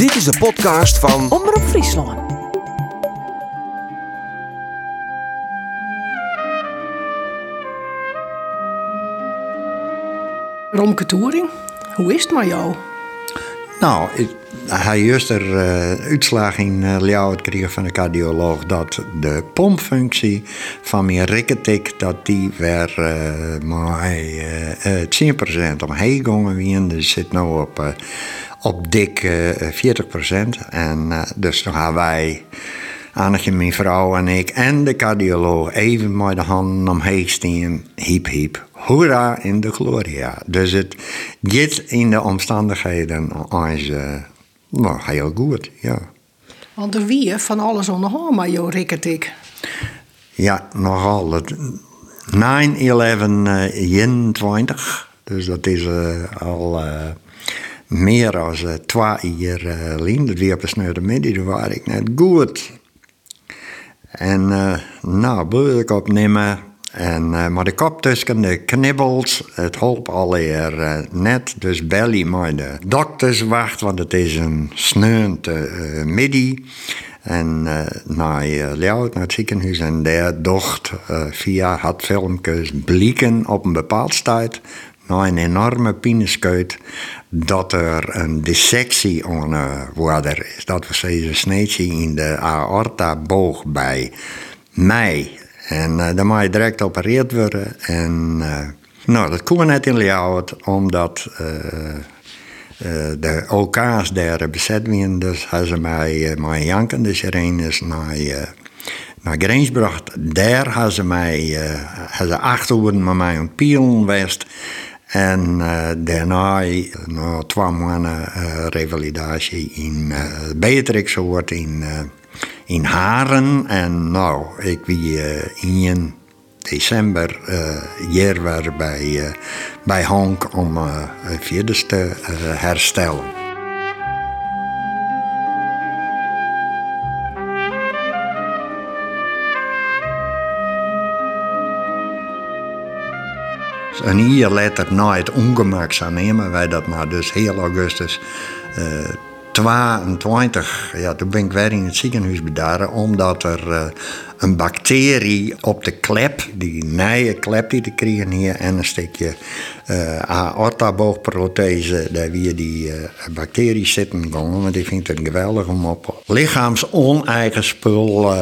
Dit is de podcast van Omroep Friesland. Romke Toering, hoe is het met jou? Nou, ik- hij juist er eh, uitslag in uh, Ljouwert kreeg van de cardioloog dat de pompfunctie van mijn rikketik dat die weer eh maar eh, eh, 10% omheen gegaan wie dus zit nu op, eh, op dik eh 40%. En eh, dus dan gaan wij Annetje, mijn vrouw en ik en de cardioloog even met de handen omheen staan. Hiep, hiep. Hoera in de gloria. Dus het gaat in de omstandigheden eh, nou, heel goed, ja. Want er wie van alles onder hand met jou rikketik. Ja, nogal. Het 9-11 eh, 21. Dus dat is eh, al eh, meer dan twee jaar uh. Dat weer op de sneude midden, was ik net goed. En nou, wil ik opnemen. En, uh, maar de kop tussen de knibbels, het holp alweer uh, net. Dus belly maar de dokters wacht, want het is een sneund uh, midi. En naar uh, Ljouwert, naar het ziekenhuis. En daar docht via het filmpjes blikken op een bepaald tijd. Na een enorme pineskeut dat er een dissectie aan worden is. Dat een sneetje in de aorta-boog bij mij. En uh, dan moet je direct opereerd worden. En uh, nou, dat kon net in Ljouwert, omdat de OK's daar bezet werden. Dus hebben ze mij, mijn janken, de sirenes, naar, naar Grens gebracht. Daar hebben ze mij, hebben ze acht uur met mij een pielen geweest. En uh, daarna, na twee maanden uh, revalidatie in uh, Beatrix hoort in, in Haren. En nou, ik wie in december jaar weer bij, bij Honk om vierdes te herstellen. Een jaar later, na het ongemak, zou nemen wij dat maar dus heel augustus uh, 22. Ja, toen ben ik weer in het ziekenhuis bedaren, omdat er uh, een bacterie op de klep, die nieuwe klep die te krijgen hier, en een stukje uh, aortaboogprothese, daar weer die uh, bacterie zitten gaan, want die vindt het geweldig om op lichaams-oneigen spul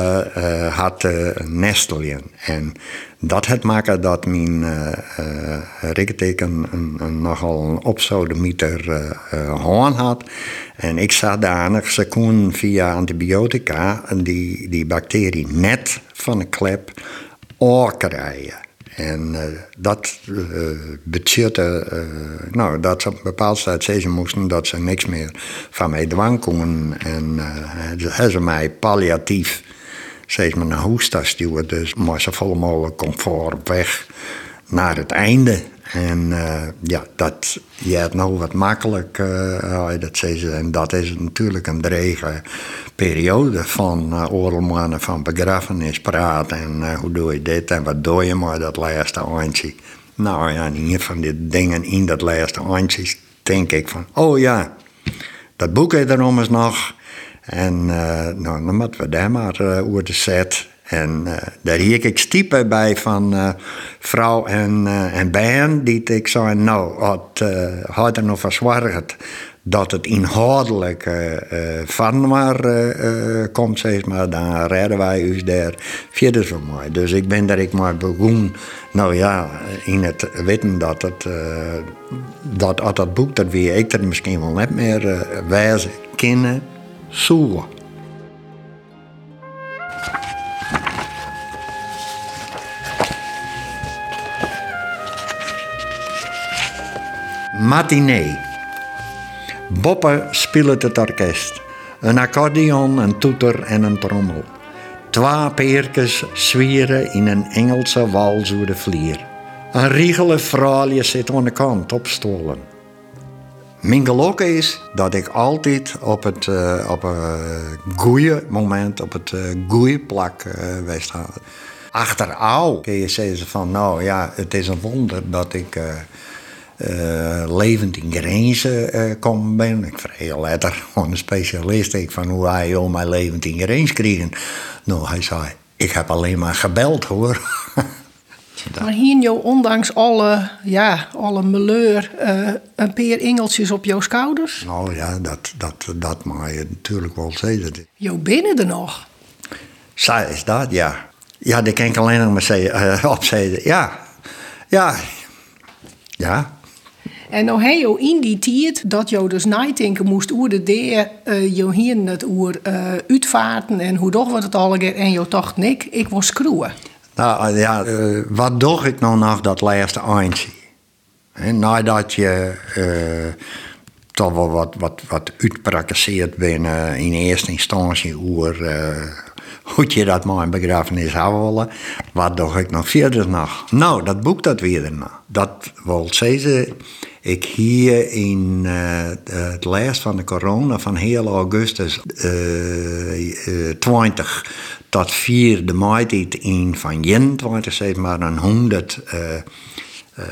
had te nestelen. En dat het maken dat mijn uh, nogal een opsodemieter uh, hoorn had. En ik zag danig, ze kon via antibiotica die, die bacterie net van de klep krijgen. En dat uh, nou, dat ze op een bepaalde tijd ze moesten dat ze niks meer van mij dwang konden. En hebben ze mij palliatief steeds maar naar Hoesta stuwen. Dus maar zo vol mogelijk comfort weg naar het einde. En uh, ja, dat, je hebt nou wat makkelijk, uh, dat ze, en dat is natuurlijk een drege periode van uh, van begrafenis praten en hoe doe je dit en wat doe je maar dat laatste eindje. Nou ja, in ieder van die dingen in dat laatste eindje denk ik van, oh ja, dat boek nog eens nog. En uh, nou, dan moeten we daar maar uh, over de set. En uh, daar hiek ik stiepen bij van vrouw en, en band. Die ik zei, nou, had, had er nog verzorgd dat het inhoudelijk van maar komt, zeg maar. Dan redden wij ons daar verder van mij. Dus ik ben daar ik maar begonnen, nou ja, in het weten dat het, dat dat boek, dat wie ik er misschien wel net meer wijzen kennen zoeken. Matinee. Boppe speelt het orkest. Een accordeon, een toeter en een trommel. Twee peertjes zwieren in een Engelse wals door de vlier. Een riegele vrouwje zit aan de kant op stoelen. Mijn geluk is dat ik altijd op het uh, op een goede moment, op het uh, goede plak uh, ga. Achteraf kun je zeggen van, nou ja, het is een wonder dat ik levend in grenzen komen ben. Ik vroeg heel letter aan een specialist ik, van hoe hij om mij levend in grenzen kregen. Nou, hij zei, ik heb alleen maar gebeld hoor. Maar hier jou ondanks alle, ja, alle meleur uh, een paar engeltjes op jouw schouders? Nou ja, dat, dat, dat mag je natuurlijk wel zeggen. Jo binnen er nog? Zij is dat, ja. Ja, dat kan ik alleen nog maar zeggen, uh, opzeggen. Ja, ja, ja. En nou heb je in die tijd dat je dus nadenken moest over de deer, uh, je hier het over uh, uitvaarten en hoe toch wat het allemaal en je dacht, Nick, ik was screwen. Nou ja, uh, wat doe ik nou nog dat laatste eindje? En nadat je uh, toch wel wat, wat, wat uitpraktiseerd bent in eerste instantie over hoe je dat maar een begrafenis houden wat doe ik nog verder nog? Nou, dat boek dat weer nog. Dat wil zeggen, ik hier in het laatst van de corona van heel augustus 20 tot 4 de maart in van 21, zeg maar, een 100 uh, uh,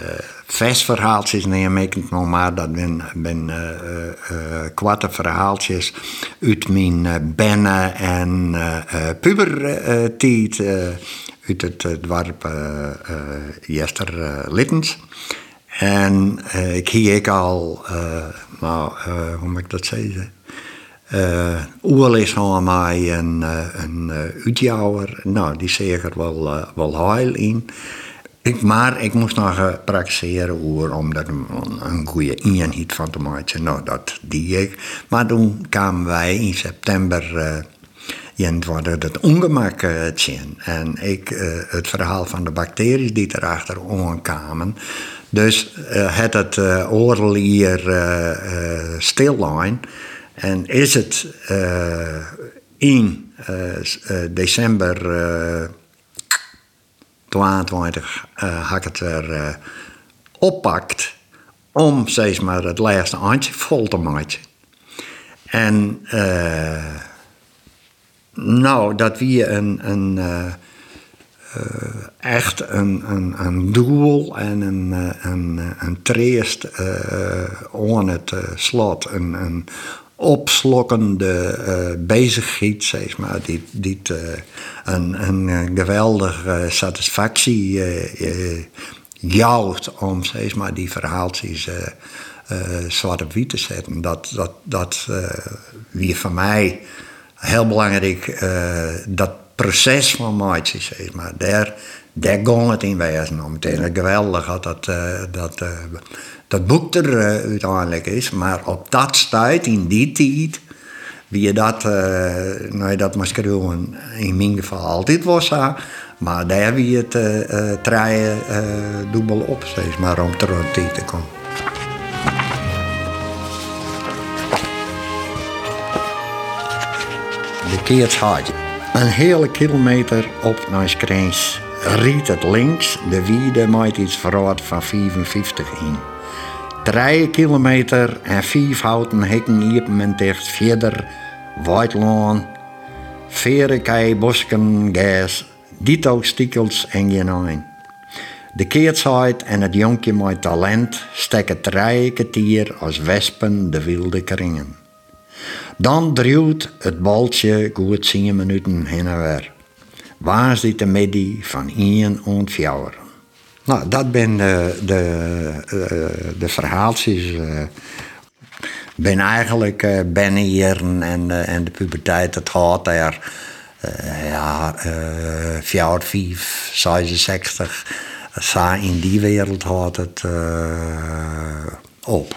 versverhaaltjes neem ik het nog maar. Dat ben, ben uh, uh, kwarte verhaaltjes uit mijn uh, benne- en uh, pubertijd uit het dorp Jester Littens. En ik hier al, nou, hoe moet ik dat zeggen? Uh, aan mij een, een uh, uitjouwer. Nou, die zeker wel, uh, wel heil in. Ik, maar ik moest nog praktiseren oer om daar een, goede eenheid van te maken. Nou, dat die ik. Maar toen kwamen wij in september uh, worden het ongemak uh. En ik, het verhaal van de bacteriën die erachter kwamen. Dus het het oorlog hier stilline. En is het uh, in uh, december uh, 22 had het er oppakt om steeds maar het laatste handje vol te maken. En nou, dat wie een, een echt een, een, een doel en een, een, een treest uh, aan het slot. Een, een opslokkende uh, bezigheid, zeg maar, die, die uh, een, een geweldige satisfactie uh, jouwt om zeg maar, die verhaaltjes zwart op wit te zetten. Dat, dat, dat wie voor mij heel belangrijk, dat proces van maatjes, zeg maar, daar, daar ging het in wezen om. Het geweldig dat dat, dat dat boek er uh, uiteindelijk is. Maar op dat stuit, in die tijd, wie dat, uh, nou dat maar in mijn geval altijd was. maar daar wie het uh, draaien dubbel op, steeds maar om terug te komen. De Keertshaadje. Een hele kilometer op naar Skreens riet het links de wiede met iets verraad van 55 in. 3 kilometer en vijf houten hekken hier men dicht verder, Whitelaan, verenkei, bosken, gas, dito stikkels en genijn. De keertsheid en het jonkje met talent stekken drie kwartier als wespen de wilde kringen. Dan druwt het baltje goed 10 minuten heen en weer. Waar zit de medie van 1 en 4? Nou, dat zijn de, de, eh, de verhaaltjes. Uh, ben eigenlijk uh, ben hier en, uh, en de puberteit, het gaat daar. Uh, ja, uh, 4, 5, 66. Zo in die wereld gaat het op.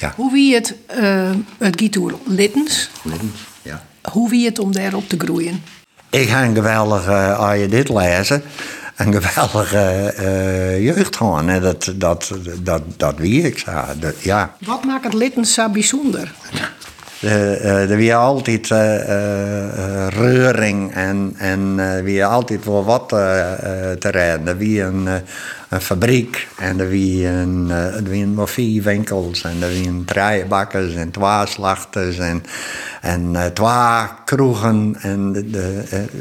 Ja. Hoe wie het, het Gitoer Littens? Littens, ja. Hoe wie het om daarop te groeien? Ik ga een geweldige, als je dit lezen een geweldige uh, jeugd gewoon. Dat, dat, dat, dat wie ik. Dat, ja. Wat maakt het Litten zo bijzonder? Er uh, uh, altijd uh, reuring en, en wie altijd voor wat te redden. Er wie een, een fabriek en er wie een, er wie een winkels en er wie een en twee slachters en, en twee kroegen. En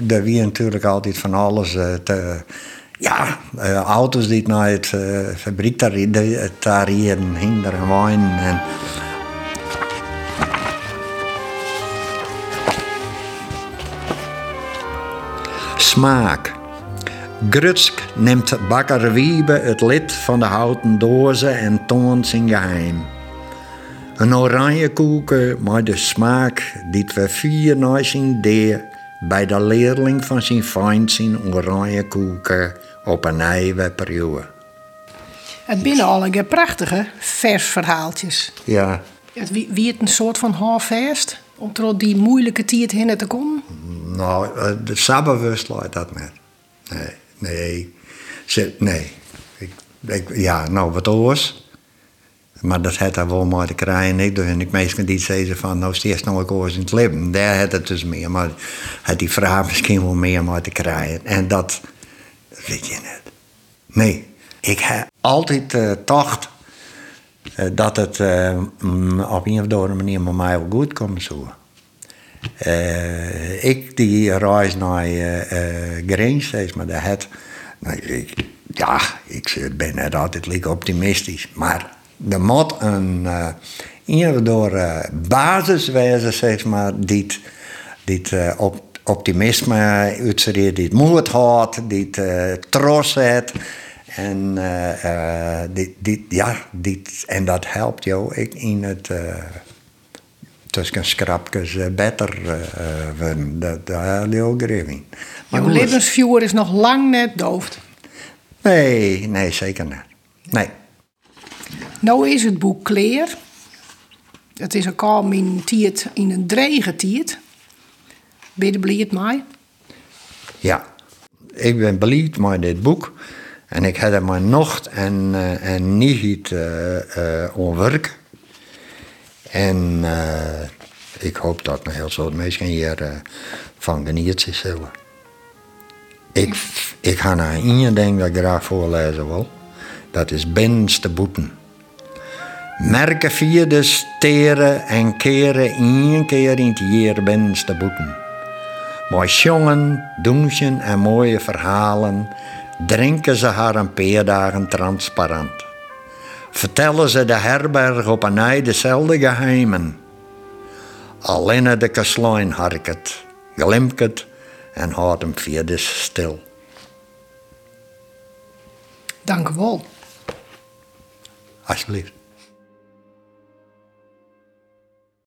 er wie natuurlijk altijd van alles te Ja, auto's die naar het uh, fabriek daar, daar hier hinder en wijn. En Smaak. Grutsk neemt bakker Wiebe het lid van de houten dozen en toont zijn geheim. Een oranje koeken met de smaak die we vier na zijn deer bij de leerling van zijn vriend zijn oranje koeken op een nieuwe periode. Het binnen alle prachtige versverhaaltjes. Ja. Het wie, wie het een soort van halfvest om tot die moeilijke heen te komen? Nou, eh, de sabberwust laat dat met. Nee, nee. nee. Ik, ja, nou, wat oors. Maar dat had hij wel maar te krijgen. Ik dus ik meestal die zeggen van, nou, eerst nog een oors in het leven. Daar had het dus meer. Maar had die vraag misschien wel meer maar te krijgen. En dat, weet je net. Nee, ik heb altijd uh, dacht uh, dat het uh, op een of andere manier met mij wel goed komt zo. Uh, ik die reis naar uh, steeds, maar dat het, nou, ik, ja, ik ben net altijd lekker optimistisch, maar er moet een uh, uh, basis wezen, zeg maar, die, die op, optimisme uitzeert, die het moed had, die trots heeft. En, dit, dit, ja, dit, en dat helpt jou in het tussen schrapjes beter uh, Dat, dat had je ook in. Maar Jouw levensvuur is nog lang net doofd. Nee, nee, zeker niet. Nee. Nou is het boek Kleer. Het is een kalm in tiet, in een drege tiet. Ben je blij mij? Ja, ik ben blij met dit boek. En ik heb er maar nog en, uh, en niet uh, uh, onwerk. En uh, ik hoop dat een heel soort mensen hier uh, van genieten zullen. Ik, ik ga naar één ding dat ik graag voorlezen wil. Dat is binnenste boeten. Merken vierde steren en keren één keer in het jaar binnenste boeten. Mooi jongen, doen en mooie verhalen drinken ze haar een paar transparant vertellen ze de herberg op een ei dezelfde geheimen. Alleen de kaslein harket, glimket en houdt hem vierdes stil. Dank u wel. Alsjeblieft.